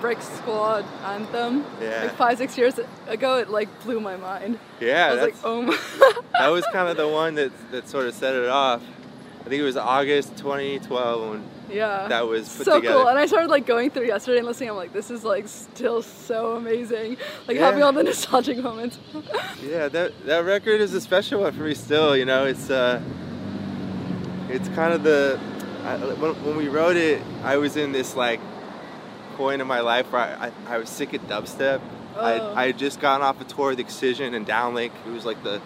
Brick Squad anthem Yeah. like five, six years ago. It like blew my mind. Yeah, I was like, oh my. that was kind of the one that that sort of set it off. I think it was August 2012 when Yeah. that was put so together. cool. And I started like going through yesterday and listening. I'm like, this is like still so amazing. Like Yeah. having all the nostalgic moments. Yeah, that that record is a special one for me still. You know, it's uh, it's kind of the I, when, when we wrote it, I was in this like point in my life where I, I, I was sick of dubstep. Oh. I I had just gotten off a tour with Excision and Downlink. It was like the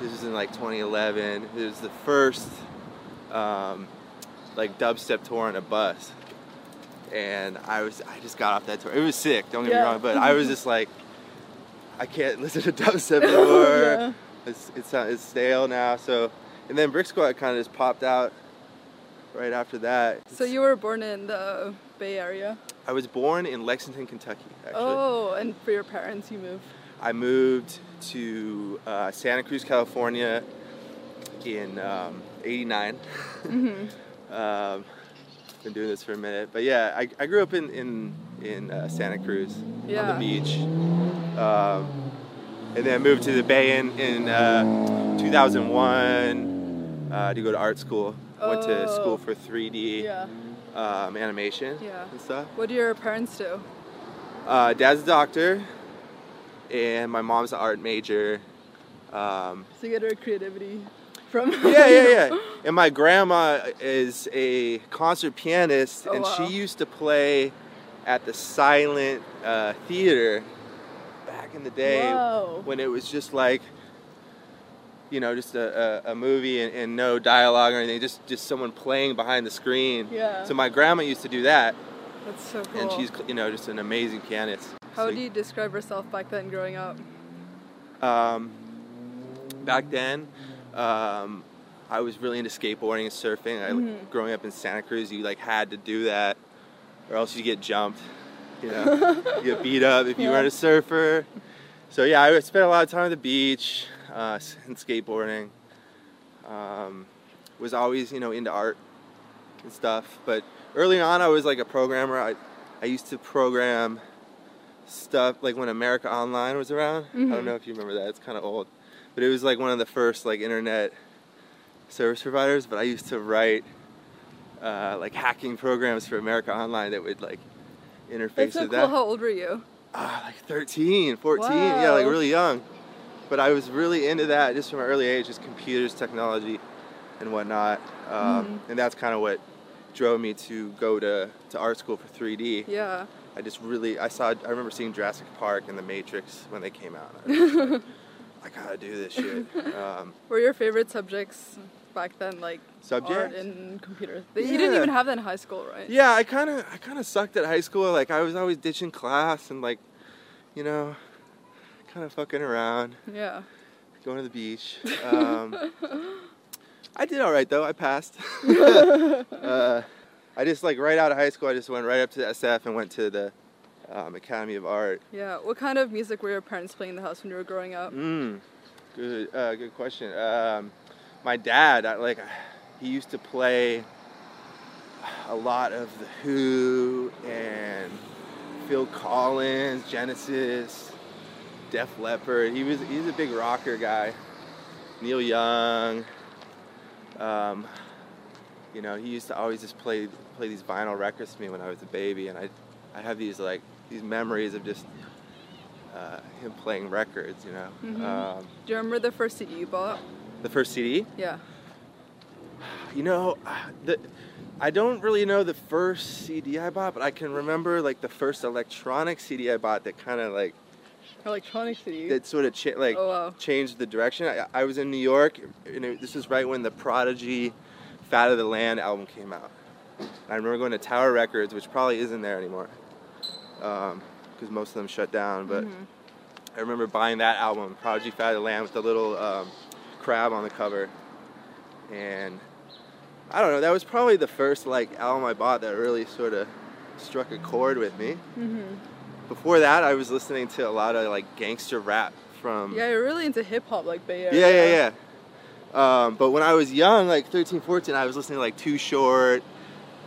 this was in like 2011. It was the first um, like dubstep tour on a bus, and I was I just got off that tour. It was sick. Don't get Yeah. me wrong, but I was just like I can't listen to dubstep anymore. Yeah. It's it's uh, it's stale now. So and then Brick Squad kind of just popped out right after that. So you were born in the Bay Area. I was born in Lexington, Kentucky. Actually, Oh, and for your parents, you moved. I moved to uh, Santa Cruz, California, in um, '89. Mm-hmm. um, been doing this for a minute, but yeah, I, I grew up in in in uh, Santa Cruz on the beach, um, and then moved to the Bay in in uh, 2001 uh, to go to art school. Went to Oh. school for 3D Yeah. Um, animation Yeah. and stuff. What do your parents do? Uh, dad's a doctor, and my mom's an art major. Um, So you get your creativity from. yeah, yeah, yeah. And my grandma is a concert pianist, Oh, and wow. she used to play at the silent uh, theater back in the day Wow. when it was just like, you know, just a, a, a movie and, and no dialogue or anything, just just someone playing behind the screen. Yeah. So my grandma used to do that, That's so cool. and she's you know just an amazing pianist. How So- do you describe yourself back then, growing up? Um, back then, um, I was really into skateboarding and surfing. I, Mhm. Growing up in Santa Cruz, you like had to do that, or else you get jumped. You know, you get beat up if you weren't a surfer. So yeah, I spent a lot of time at the beach uh, and skateboarding. Um, was always you know into art and stuff. But early on, I was like a programmer. I I used to program stuff like when America Online was around. I Mhm. don't know if you remember that. It's kind of old, but it was like one of the first like internet service providers. But I used to write uh, like hacking programs for America Online that would like interface That's so with cool. that. How old were you? Ah, like 13, 14, yeah, like really young. But I was really into that just from an early age, just computers, technology, and whatnot. Um, Mhm. And that's kind of what drove me to go to, to art school for 3D. Yeah. I just really, I saw, I remember seeing Jurassic Park and The Matrix when they came out. I, like, I gotta do this shit. Um, were your favorite subjects back then, like art subject? and computers? You didn't even have that in high school, right? Yeah, I kind of, I kind of sucked at high school. Like I was always ditching class and like, you know, kind of fucking around. Yeah. going to the beach. Um, I did all right though. I passed. uh, I just like right out of high school, I just went right up to SF and went to the um, Academy of Art. Yeah. What kind of music were your parents playing in the house when you were growing up? Mm, good, uh, good question. Um, my dad, I, like, he used to play a lot of the Who and Phil Collins, Genesis, Def Leppard. He was he's a big rocker guy. Neil Young. Um, you know, he used to always just play play these vinyl records to me when I was a baby, and I I have these like these memories of just uh, him playing records. You know, Mhm. um, Do you remember the first CD you bought? the first CD. Yeah. You know, the, I don't really know the first CD I bought, but I can remember like the first electronic CD I bought that kind of like Electronic City. that sort of cha- like oh wow. changed the direction. I, I was in New York, and it, this was right when the Prodigy "Fat of the Land" album came out. And I remember going to Tower Records, which probably isn't there anymore, because most of them shut down. But Mhm. I remember buying that album, Prodigy Fat of the Land," with the little um, crab on the cover, and I don't know. That was probably the first like album I bought that really sort of struck a chord with me. Mm-hmm. Before that, I was listening to a lot of like gangster rap from. Yeah, you're really into hip hop, like Bay Area. Yeah, yeah, yeah. Um, but when I was young, like 13, 14, I was listening to like Too Short,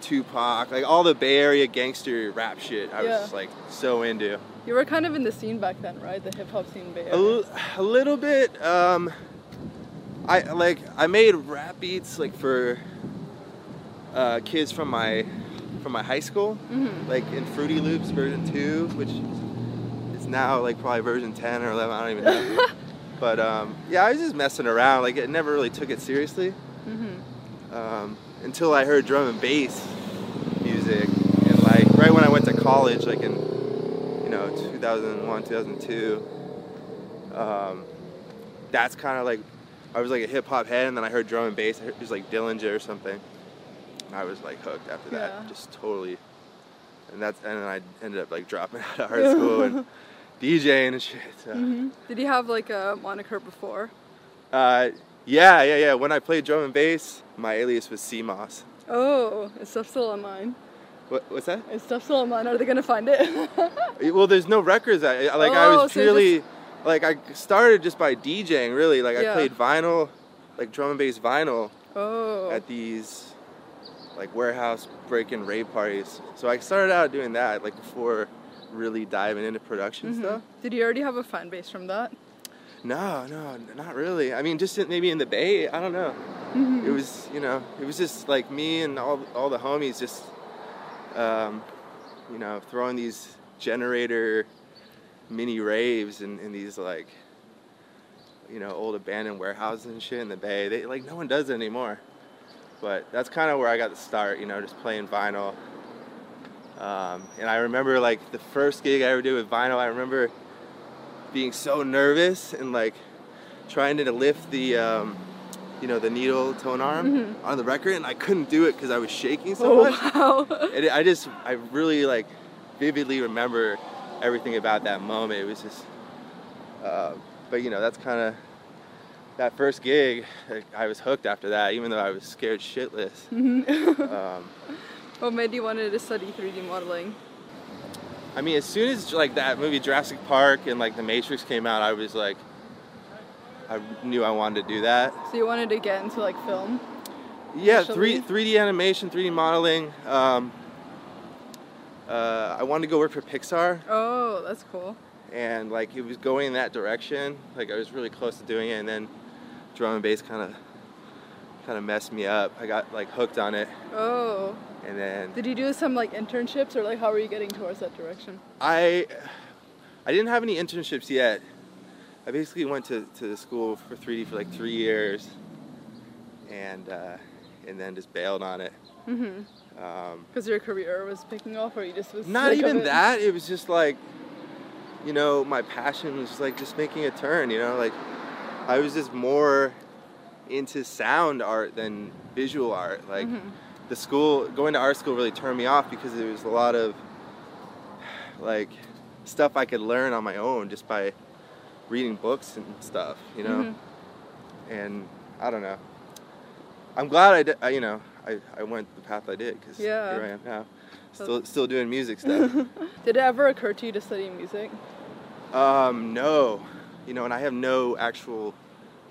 Tupac, like all the Bay Area gangster rap shit. I Yeah. was just like so into. You were kind of in the scene back then, right? The hip hop scene Bay A, Area. l- a little bit. Um, I like I made rap beats like for uh, kids from my from my high school, Mhm. like in Fruity Loops version two, which is now like probably version ten or eleven. I don't even know. but um, yeah, I was just messing around. Like it never really took it seriously Mm-hmm. um, until I heard drum and bass music, and like right when I went to college, like in you know 2001, 2002. Um, that's kind of like I was like a hip hop head, and then I heard drum and bass. I heard, it was like Dillinja or something. I was like hooked after that, Yeah. just totally. And that's and then I ended up like dropping out of art school and DJing and shit. So. hmm Did you have like a moniker before? Uh, yeah, yeah, yeah. When I played drum and bass, my alias was CMOS. Oh, is stuff still online? What, what's that? Is stuff still online? Are they gonna find it? Well, there's no records. I I- like I Oh, was so you're purely like I started just by DJing. Really, like Yeah. I played vinyl, like drum and bass vinyl oh. at these like warehouse break-in rave parties. So I started out doing that like before really diving into production Mhm. stuff. Did you already have a fan base from that? No, no, not really. I mean, just maybe in the Bay. I don't know. Mhm. It was, you know, it was just like me and all all the homies just, um, you know, throwing these generator mini raves in, in these like, you know, old abandoned warehouses and shit in the Bay. They like no one does it anymore. But that's kind of where I got the start, you know, just playing vinyl. Um, and I remember like the first gig I ever did with vinyl. I remember being so nervous and like trying to lift the, um, you know, the needle tone arm Mhm. on the record, and I couldn't do it because I was shaking so Oh much. wow. And I just, I really like vividly remember everything about that moment. It was just, uh, but you know, that's kind of that first gig. I was hooked after that, even though I was scared shitless. Mhm. Um, what made you wanted to study 3D modeling? I mean, as soon as like that movie Jurassic Park and like The Matrix came out, I was like, I knew I wanted to do that. So you wanted to get into like film? Yeah, three three D animation, 3D modeling. Um, uh, I wanted to go work for Pixar, Oh, that's cool. and like it was going in that direction. Like I was really close to doing it, and then drum and bass kind of kind of messed me up. I got like hooked on it, Oh. and then Did you do some like internships or like how were you getting towards that direction? I I didn't have any internships yet. I basically went to, to the school for 3D for like three years, and uh, and then just bailed on it. Mm-hmm. Um, Because your career was picking off, or you just was not even it? that. It was just like, you know, my passion was like just making a turn. You know, like I was just more into sound art than visual art. Like Mhm. the school, going to art school really turned me off because there was a lot of like stuff I could learn on my own just by reading books and stuff. You know, Mhm. and I don't know. I'm glad I, did, I you know, I, I went the path I did because Yeah. here I am now, still still doing music stuff. Mm-hmm. Did it ever occur to you to study music? um, no, you know, and I have no actual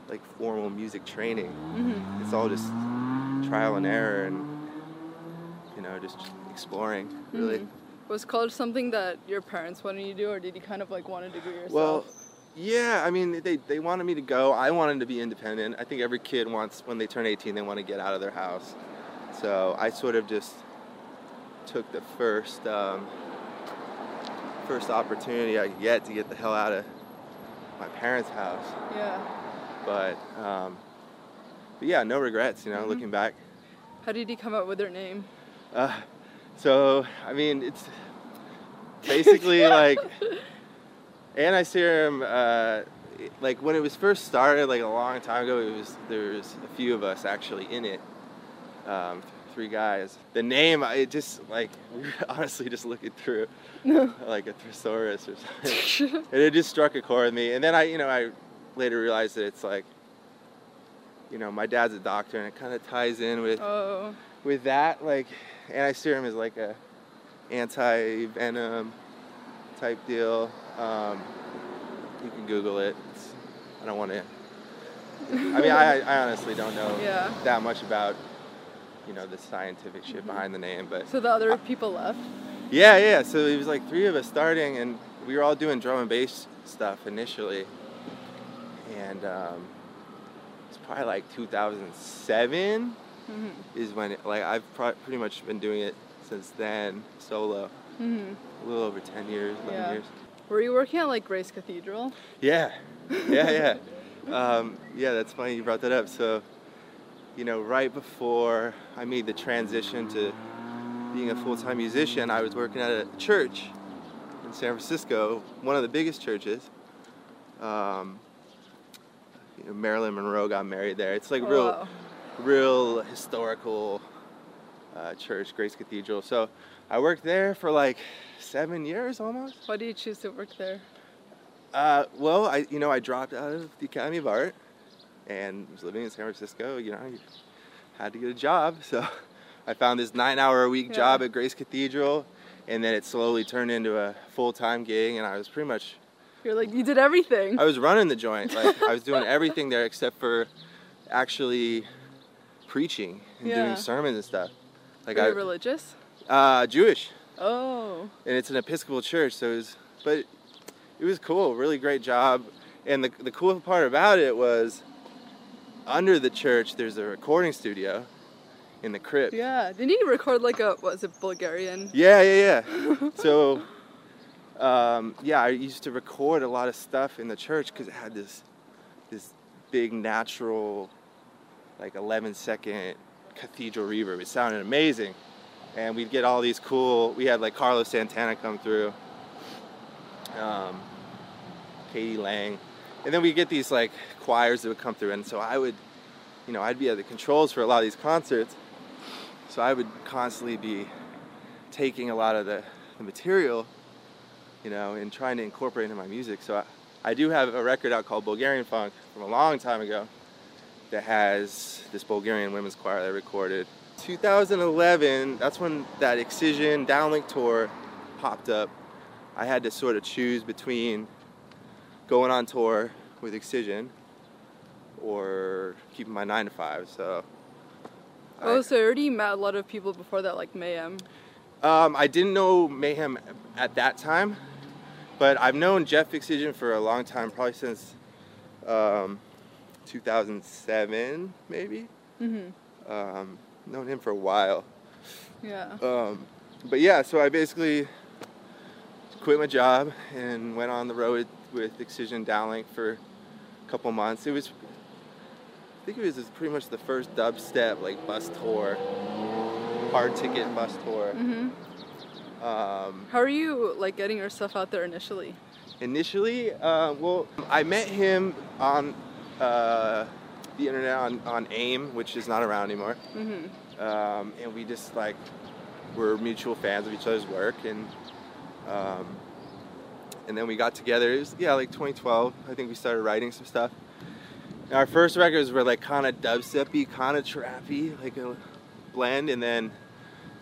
like formal music training. Mm-hmm. It's all just trial and error and you know just exploring really. Mhm. Was college something that your parents wanted you to do, or did you kind of like want a degree yourself? Well, yeah, I mean, they, they wanted me to go. I wanted to be independent. I think every kid wants, when they turn 18, they want to get out of their house. So I sort of just took the first um, first opportunity I could get to get the hell out of my parents' house. yeah. But, um, but yeah, no regrets, you know, Mhm. looking back. How did you come up with their name? Uh, so, I mean, it's basically like Anti-serum, uh, like when it was first started, like a long time ago, it was there was a few of us actually in it. Um, three guys. The name, I just like honestly just looking through like a thesaurus or something, and it just struck a chord with me. And then I, you know, I later realized that it's like, you know, my dad's a doctor, and it kind of ties in with oh. with that. Like, anti-serum is like a anti-venom type deal. Um, you can Google it. It's, I don't want to. I mean, I, I honestly don't know Yeah. that much about, you know, the scientific Mm-hmm. shit behind the name, but So the other people left. yeah, yeah. So it was like three of us starting, and we were all doing drum and bass stuff initially, and um, it's probably like 2007 hmm is when it, like I've pro- pretty much been doing it since then solo, hmm a little over 10 years, 11 Yeah. years. Were you working at like Grace Cathedral? Yeah, yeah, yeah. um, yeah, that's funny you brought that up. So, you know, right before I made the transition to being a full time musician, I was working at a church in San Francisco, one of the biggest churches. Um, you know, Marilyn Monroe got married there. It's like Oh, real, wow. real historical uh, church, Grace Cathedral. So I worked there for like seven years almost. Why do you choose to work there? Uh, well, I you know I dropped out of the Academy of Art and was living in San Francisco. You know, you had to get a job, so I found this nine-hour-a-week Yeah. job at Grace Cathedral, and then it slowly turned into a full-time gig, and I was pretty much You're like you did everything. I was running the joint. Like I was doing everything there except for actually preaching and Yeah. doing sermons and stuff. Like Were I religious? uh, Jewish. Oh. and it's an Episcopal church, so it was, but it was cool, really great job. And the the cool part about it was, under the church, there's a recording studio, in the crypt. Yeah. Didn't you record like a what was it Bulgarian? Yeah, yeah, yeah. so, um, yeah, I used to record a lot of stuff in the church because it had this, this big natural, like 11 second cathedral reverb. It sounded amazing, and we'd get all these cool. We had like Carlos Santana come through, um, k.d. lang, and then we get these like choirs that would come through, and so I would, you know, I'd be at the controls for a lot of these concerts. So I would constantly be taking a lot of the, the material, you know, and trying to incorporate into my music. So I, I do have a record out called Bulgarian Funk from a long time ago that has this Bulgarian women's choir that I recorded. 2011, that's when that Excision Downlink tour popped up. I had to sort of choose between going on tour with Excision or keeping my nine to five. So I- Oh, so you already met a lot of people before that, like Mayhem. Um, I didn't know Mayhem at that time, but I've known Jeff Excision for a long time, probably since um, 2007, maybe. Mm-hmm. Um, known him for a while. Yeah. Um, but yeah, so I basically quit my job and went on the road with Excision Downlink for a couple months. It was, I think it was pretty much the first dubstep like bus tour, hard ticket bus tour. Mm-hmm. Um, How are you like getting yourself out there initially? initially, uh, well, I met him on uh, the internet on, on AIM, which is not around anymore. Mm-hmm. um, and we just like were mutual fans of each other's work and um, and then we got together it was yeah like 2012 i think we started writing some stuff and our first records were like kind of dubstepy kind of trappy like a blend and then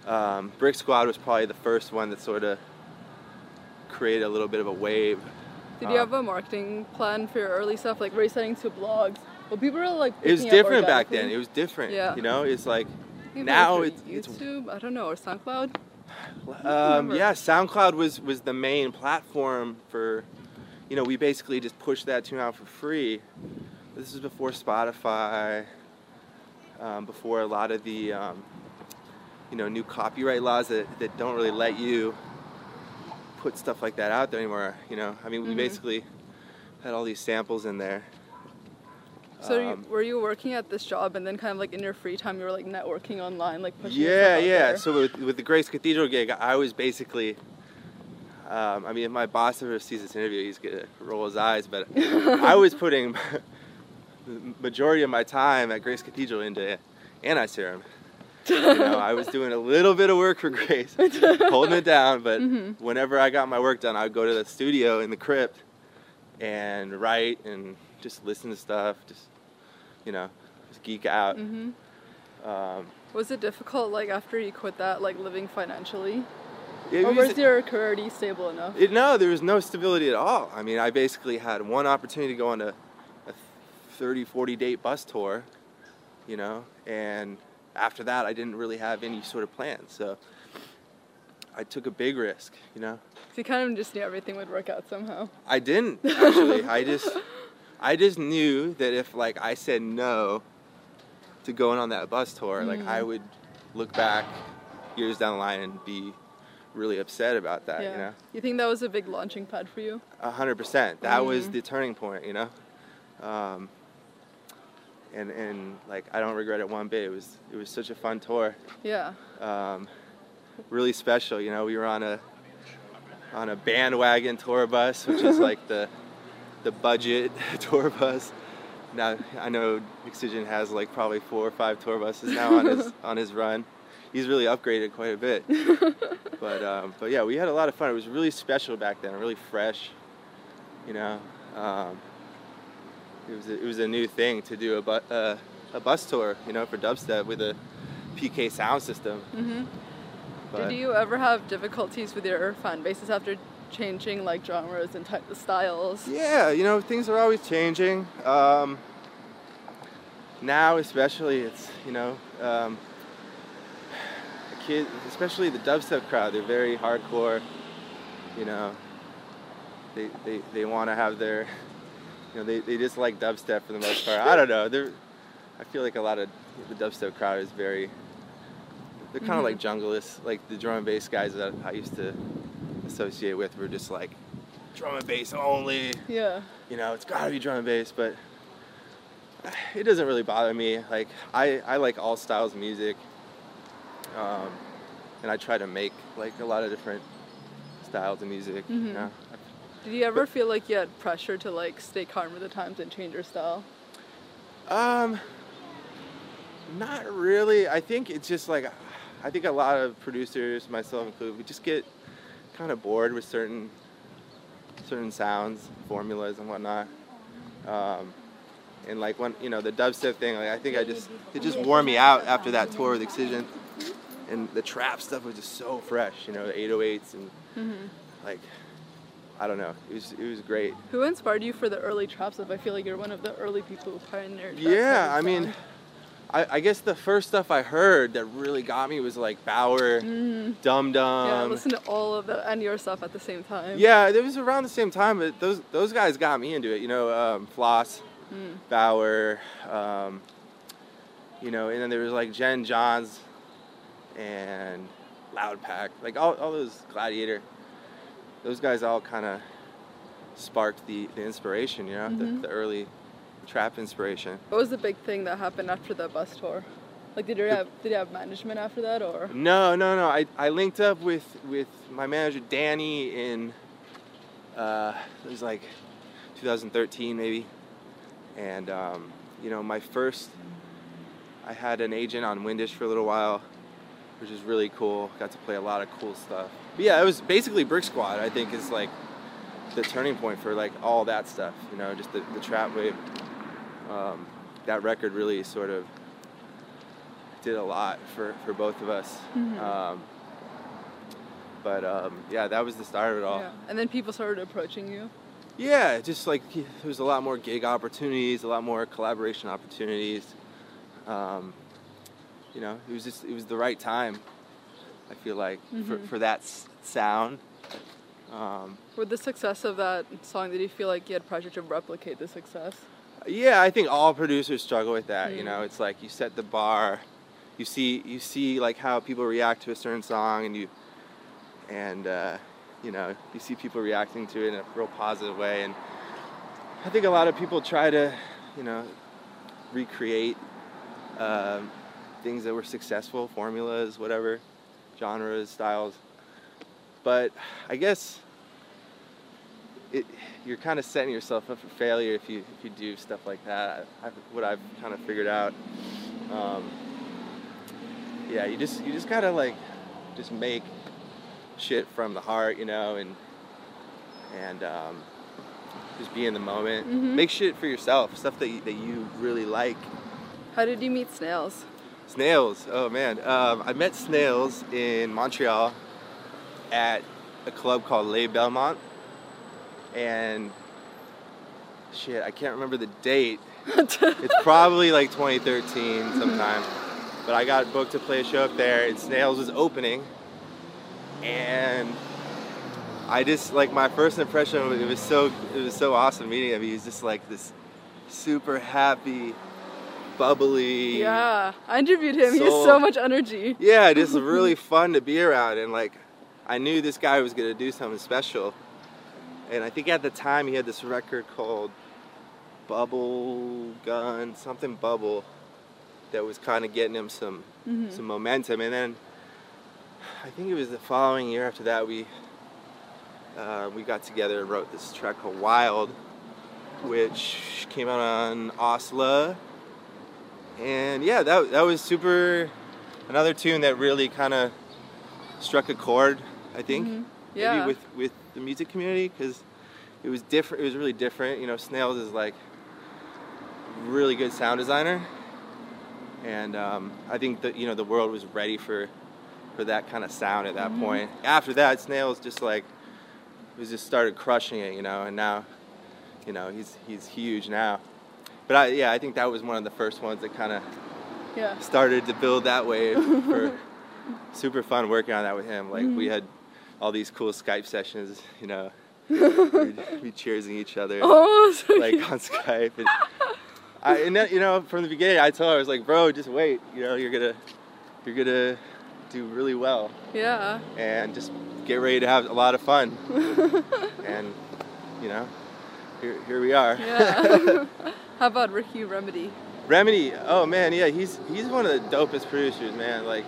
um, brick squad was probably the first one that sort of created a little bit of a wave Did you Uh, have a marketing plan for your early stuff? Like were you sending to blogs? Well, people were like. it was different back then it was different Yeah. you know it's like Maybe now it's, for it's YouTube. I don't know, or SoundCloud. Um, yeah, SoundCloud was was the main platform for, you know, we basically just pushed that tune out for free. This is before Spotify, um, before a lot of the, um, you know, new copyright laws that, that don't really let you put stuff like that out there anymore. You know, I mean, we Mhm. basically had all these samples in there. So Um, were you working at this job and then kind of like in your free time you were like networking online, like pushing Yeah, yeah. there? So with, with the Grace Cathedral gig, I was basically. Um, I mean, if my boss ever sees this interview, he's gonna roll his eyes. But I was putting the majority of my time at Grace Cathedral into anti-serum. you know, I was doing a little bit of work for Grace, holding it down. But Mhm. whenever I got my work done, I would go to the studio in the crypt and write and just listen to stuff, just you know, just geek out. hmm Um, Was it difficult, like after you quit that, like living financially, it or was- was your career already stable enough? It, no, there was no stability at all. I mean, I basically had one opportunity to go on a, a 30, 40 date bus tour, you know, and after that, I didn't really have any sort of plan. So I took a big risk, you know. So you kind of just knew everything would work out somehow. I didn't actually. I just, I just knew that if like I said no to going on that bus tour, like I Mm. would look back years down the line and be really upset about that, yeah. you know. You think that was a big launching pad for you? A hundred percent. That was Mhm. the turning point, you know. Um, and and like I don't regret it one bit. It was it was such a fun tour. Yeah. Um, really special, you know. We were on a on a bandwagon tour bus, which is like the the budget tour bus. Now I know Excision has like probably four or five tour buses now on his on his run. He's really upgraded quite a bit. But um, but yeah, we had a lot of fun. It was really special back then, really fresh. You know, um, it was a, it was a new thing to do a bu- uh, a bus tour. You know, for dubstep with a PK sound system. hmm But Did you ever have difficulties with your fan bases after changing like genres and type of styles? Yeah, you know, things are always changing. Um, now, especially, it's you know, um, the kid, especially the dubstep crowd. They're very hardcore. You know, they they, they want to have their, you know, they, they just like dubstep for the most part. I don't know. They're, I feel like a lot of the dubstep crowd is very. They're kind of Mhm. like junglists, like the drum and bass guys that I used to associate with were just like drum and bass only Yeah. you know, it's gotta be drum and bass, but it doesn't really bother me. Like, I, I like all styles of music, um, and I try to make like a lot of different styles of music. You Mhm. know, Did you ever feel like you had pressure to like stay current with the times and change your style? um, not really. I think it's just like, I think a lot of producers, myself included, we just get kind of bored with certain certain sounds, formulas, and whatnot. Um, and like when you know the dubstep thing, like I think I just it just wore me out after that tour with Excision, and the trap stuff was just so fresh, you know, the 808s and hmm like I don't know, it was it was great. Who inspired you for the early trap stuff? I feel like you're one of the early people who pioneered. Yeah, I mean. I, I guess the first stuff I heard that really got me was like Baauer, Mm. Dum yeah, Dum. listen to all of that and your stuff at the same time. Yeah, it was around the same time, but those those guys got me into it. You know, um, Floss, Mm. Baauer, um, you know, and then there was like Jen Johns and Loud Pack, like all, all those Gladiator. Those guys all kind of sparked the, the inspiration, you know, Mhm. the, the early trap inspiration. What was the big thing that happened after the bus tour? Like, did you have did you have management after that, or? No, no, no. I, I linked up with, with my manager Danny in uh, it was like 2013 maybe, and um, you know my first I had an agent on Windish for a little while, which is really cool. Got to play a lot of cool stuff. But yeah, it was basically Brick Squad. I think is like the turning point for like all that stuff. You know, just the, the trap wave. Um, that record really sort of did a lot for, for both of us. Mhm. Um, but um, yeah, that was the start of it all. Yeah. And then people started approaching you. Yeah, just like there was a lot more gig opportunities, a lot more collaboration opportunities. Um, you know, it was just it was the right time. I feel like for, Mhm. for that s- sound. Um, With the success of that song, did you feel like you had pressure to replicate the success? Yeah, I think all producers struggle with that. You Mm. know, it's like you set the bar, you see you see like how people react to a certain song, and you and uh, you know you see people reacting to it in a real positive way, and I think a lot of people try to you know recreate um, things that were successful, formulas, whatever, genres, styles. But I guess it, you're kind of setting yourself up for failure if you if you do stuff like that. I, what I've kind of figured out. Um, yeah, you just you just gotta like just make shit from the heart, you know, and and um, just be in the moment. Mhm. Make shit for yourself, stuff that you, that you really like. How did you meet Snails? Snails. Oh man, um, I met Snails in Montreal at a club called Les Belmont, and shit, I can't remember the date. It's probably like 2013 sometime, but I got booked to play a show up there, and Snails was opening, and I just like my first impression. It was so it was so awesome meeting him. He was just like this super happy, bubbly. yeah, I interviewed him. he has so much energy. Yeah, just really fun to be around, and like I knew this guy was gonna do something special. And I think at the time he had this record called Bubble Gun, something Bubble, that was kind of getting him some Mhm. some momentum. And then I think it was the following year after that we uh, we got together and wrote this track called Wild, which came out on OWSLA. And yeah, that that was super. Another tune that really kind of struck a chord, I think, Mhm. Yeah. maybe with with the music community because it was different. It was really different. You know, Snails is like really good sound designer, and um, I think that you know the world was ready for for that kind of sound at that Mhm. point. After that, Snails just like was just started crushing it, you know, and now, you know, he's he's huge now. But I, yeah, I think that was one of the first ones that kind of yeah. started to build that wave for super fun working on that with him. Like we Mhm. had all these cool Skype sessions, you know, we'd be cheersing each other Oh, so like cute. on Skype. And, I, and then, you know, from the beginning, I told her I was like, bro, just wait. You know, you're gonna you're gonna do really well, yeah. and just get ready to have a lot of fun. and you know, here here we are. yeah. How about Ricky Remedy? Remedy, oh man, yeah, he's he's one of the dopest producers, man. Like,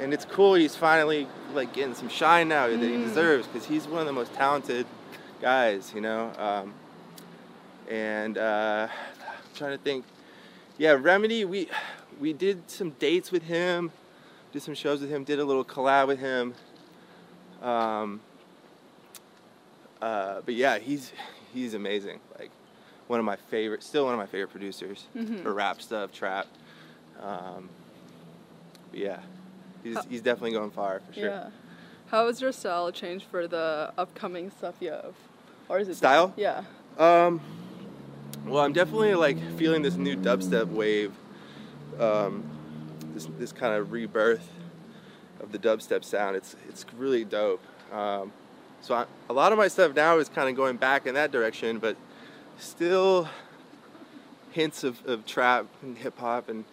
and it's cool. He's finally like getting some shine now that he Mm. deserves because he's one of the most talented guys, you know. Um, and uh, I'm trying to think. Yeah, Remedy, we we did some dates with him, did some shows with him, did a little collab with him. Um, uh, but yeah, he's he's amazing. Like one of my favorite, still one of my favorite producers Mhm. for rap stuff, trap. Um, but yeah, he's How- he's definitely going far for sure. Yeah. How has your style changed for the upcoming stuff you have? Or is it Style? Yeah. Um, well, I'm definitely like feeling this new dubstep wave, um, this this kind of rebirth of the dubstep sound. It's it's really dope. Um, so I, a lot of my stuff now is kind of going back in that direction, but still hints of, of trap and hip hop, and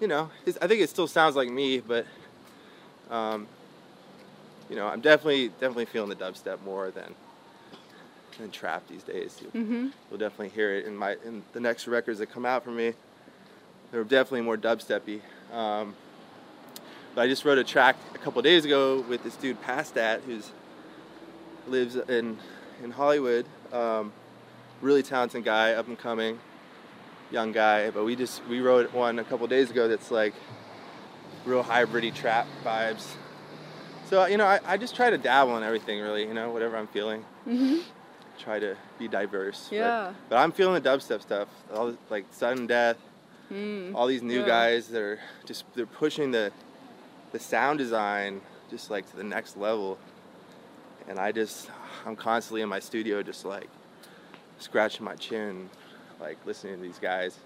you know, it's, I think it still sounds like me, but um, you know, I'm definitely definitely feeling the dubstep more than than trap these days. You, Mm-hmm. You'll definitely hear it in my in the next records that come out from me. They're definitely more dubsteppy. Um, but I just wrote a track a couple days ago with this dude Pastat, who's lives in in Hollywood. Um, really talented guy, up and coming, young guy. But we just we wrote one a couple days ago that's like real hybridy trap vibes. So you know, I, I just try to dabble in everything, really. You know, whatever I'm feeling Mm-hmm. try to be diverse. Yeah. But, I'm feeling the dubstep stuff. All the- like sudden death, Mm. all these new Yeah. guys that are just they're pushing the the sound design just like to the next level. And I just I'm constantly in my studio just like scratching my chin, like listening to these guys.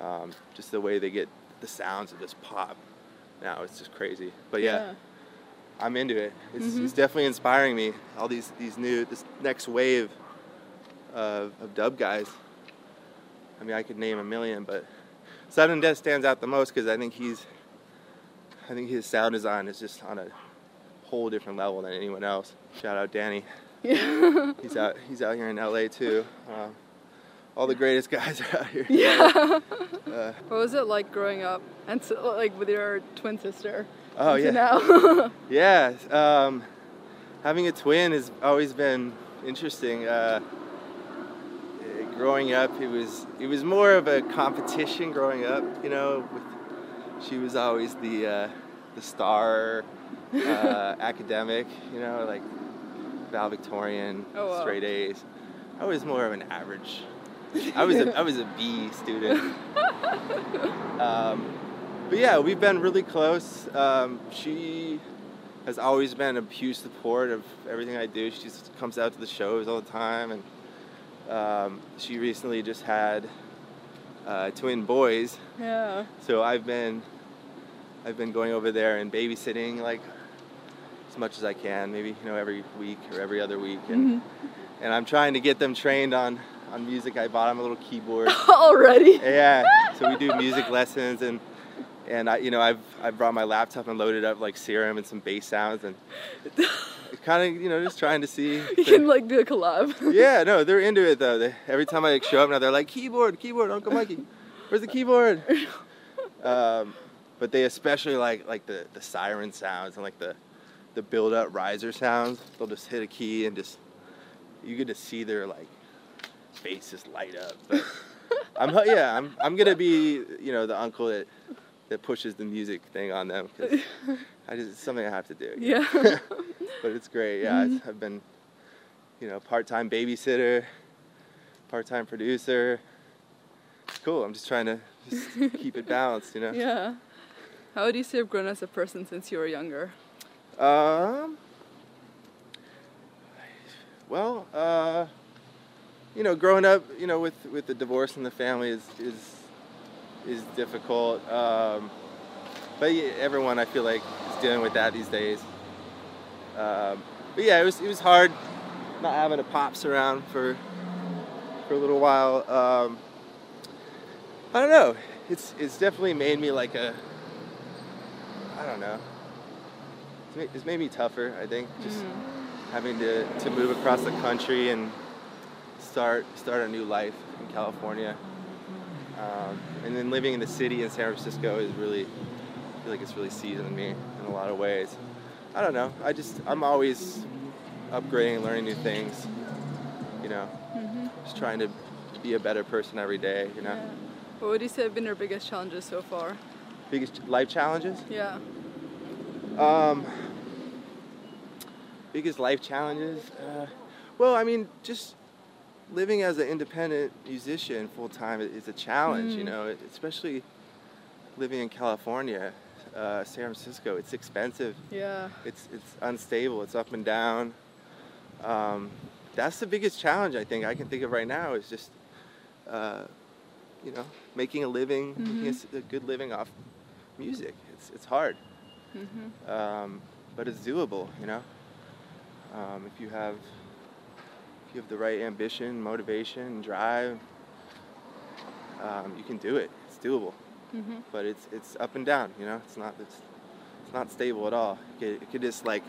Um, just the way they get the sounds of just pop. Now it's just crazy. But yeah. I'm into it. It's, Mhm. it's definitely inspiring me. All these these new this next wave of, of dub guys. I mean, I could name a million, but Sudden Death stands out the most because I think he's, I think his sound design is just on a whole different level than anyone else. Shout out Danny. Yeah. He's out. He's out here in LA too. Um, all the greatest guys are out here. yeah. Uh, what was it like growing up and so, like with your twin sister? oh yeah. Now. Yeah, um, having a twin has always been interesting. Uh, eh, growing up, it was it was more of a competition. Growing up, you know, with she was always the uh, the star uh, academic, you know, like valedictorian, Oh, wow. straight A's. I was more of an average. I was a, I was a B student. Um, but yeah, we've been really close. Um, she has always been a huge support of everything I do. She just comes out to the shows all the time, and um, she recently just had uh, twin boys. Yeah. So I've been I've been going over there and babysitting like as much as I can, maybe you know every week or every other week, and and I'm trying to get them trained on on music. I bought him a little keyboard. Already. yeah, so we do music lessons and. And I, you know, I've I brought my laptop and loaded up like Serum and some bass sounds and kind of, you know, just trying to see. You can like do a collab. yeah, no, they're into it though. They, every time I like, show up now, they're like, keyboard, keyboard, Uncle Mikey, where's the keyboard? Um, but they especially like like the, the siren sounds and like the the build up riser sounds. They'll just hit a key and just you get to see their like faces light up. But I'm yeah, I'm I'm gonna be you know the uncle that that pushes the music thing on them because I just it's something I have to do. Yeah. but it's great. Yeah, it's, I've been, you know, part-time babysitter, part-time producer. It's cool. I'm just trying to just keep it balanced, you know. yeah. How would you say you've grown as a person since you were younger? Um. Well, uh, you know, growing up, you know, with with the divorce and the family is is is difficult. Um, but yeah, everyone, I feel like, is dealing with that these days. Um, but yeah, it was it was hard not having a pops around for for a little while. Um, I don't know. It's it's definitely made me like a. I don't know. It's ma- It's made me tougher. I think just having to, to move across the country and start start a new life in California. Um, and then living in the city in San Francisco is really, I feel like it's really seasoned me in a lot of ways. I don't know. I just I'm always upgrading and learning new things. You know, just trying to be a better person every day. You know, Yeah. What would you say have been your biggest challenges so far? biggest life challenges. Yeah. Um, biggest life challenges? Uh, well, I mean, just living as an independent musician full time is a challenge, you Mm. know, especially living in California, uh, San Francisco. It's expensive. Yeah. It's it's unstable. It's up and down. Um, that's the biggest challenge I think I can think of right now is just, uh, you know, making a living, making a good living off music. It's it's hard Mhm. um, but it's doable, you know. Um, if you have you have the right ambition, motivation, drive, um, you can do it. It's doable, Mhm. but it's it's up and down, you know. It's not it's it's not stable at all. It could, it could just like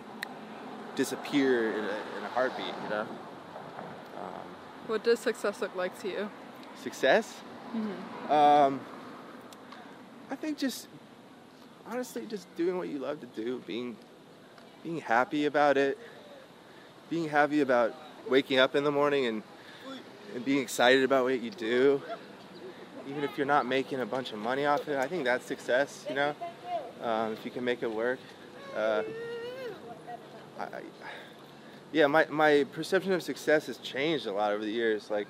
disappear in a, in a heartbeat, you know. Um, What does success look like to you? success. Mhm. Um, I think just honestly, just doing what you love to do, being being happy about it, being happy about waking up in the morning and and being excited about what you do, even if you're not making a bunch of money off it. I think that's success. You know, um, if you can make it work. Uh, I, yeah, my, my perception of success has changed a lot over the years. Like,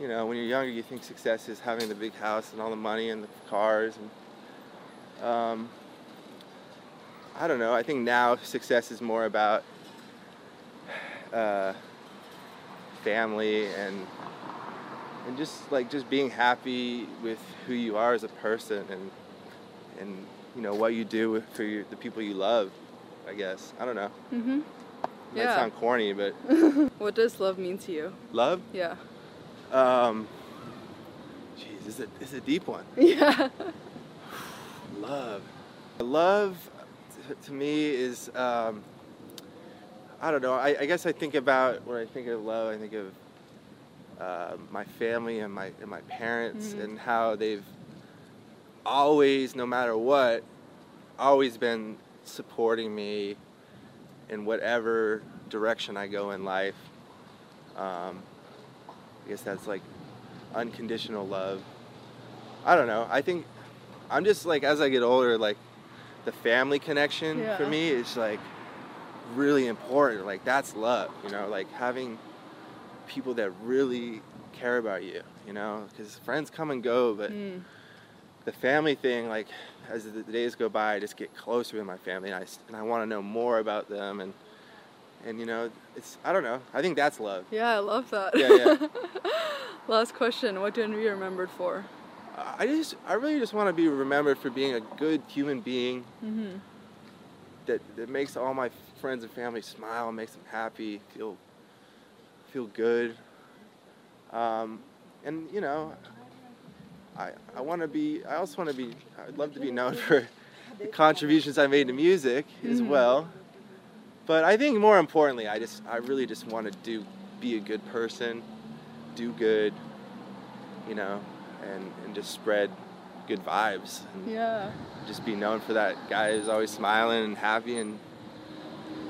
you know, when you're younger, you think success is having the big house and all the money and the cars. And um, I don't know. I think now success is more about uh, family and and just like just being happy with who you are as a person and and you know what you do for your, the people you love. I guess I don't know. mm-hmm. Might Yeah. sound corny, but What does love mean to you? love. Yeah. Um, jeez, this is a, this is a deep one. Yeah. Love. Love to me is, um, I don't know, I, I guess I think about, when I think of love, I think of uh, my family and my, and my parents Mhm. and how they've always, no matter what, always been supporting me in whatever direction I go in life. Um, I guess that's like unconditional love. I don't know. I think I'm just like as I get older, like the family connection for me is like really important. Like that's love, you know, like having people that really care about you, you know, because friends come and go, but Mm. the family thing, like as the days go by, I just get closer with my family, and I and I want to know more about them, and and you know, it's I don't know. I think that's love. Yeah, I love that. Yeah, yeah. Last question. What do you want to be remembered for? I just I really just want to be remembered for being a good human being Mm-hmm. that that makes all my friends and family smile, makes them happy, feel feel good. Um, and you know, I I want to be. I also want to be. I'd love to be known for the contributions I made to music as Mhm. well. But I think more importantly, I just I really just want to do be a good person, do good, you know, and and just spread good vibes and Yeah. just be known for that guy who's always smiling and happy and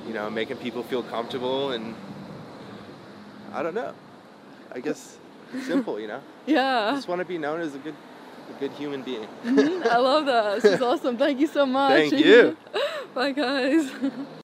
you know making people feel comfortable and I don't know. I guess it's simple, you know. Yeah. I Just want to be known as a good a good human being. Mhm, I love that. This is awesome. Thank you so much. Thank you. Bye, guys.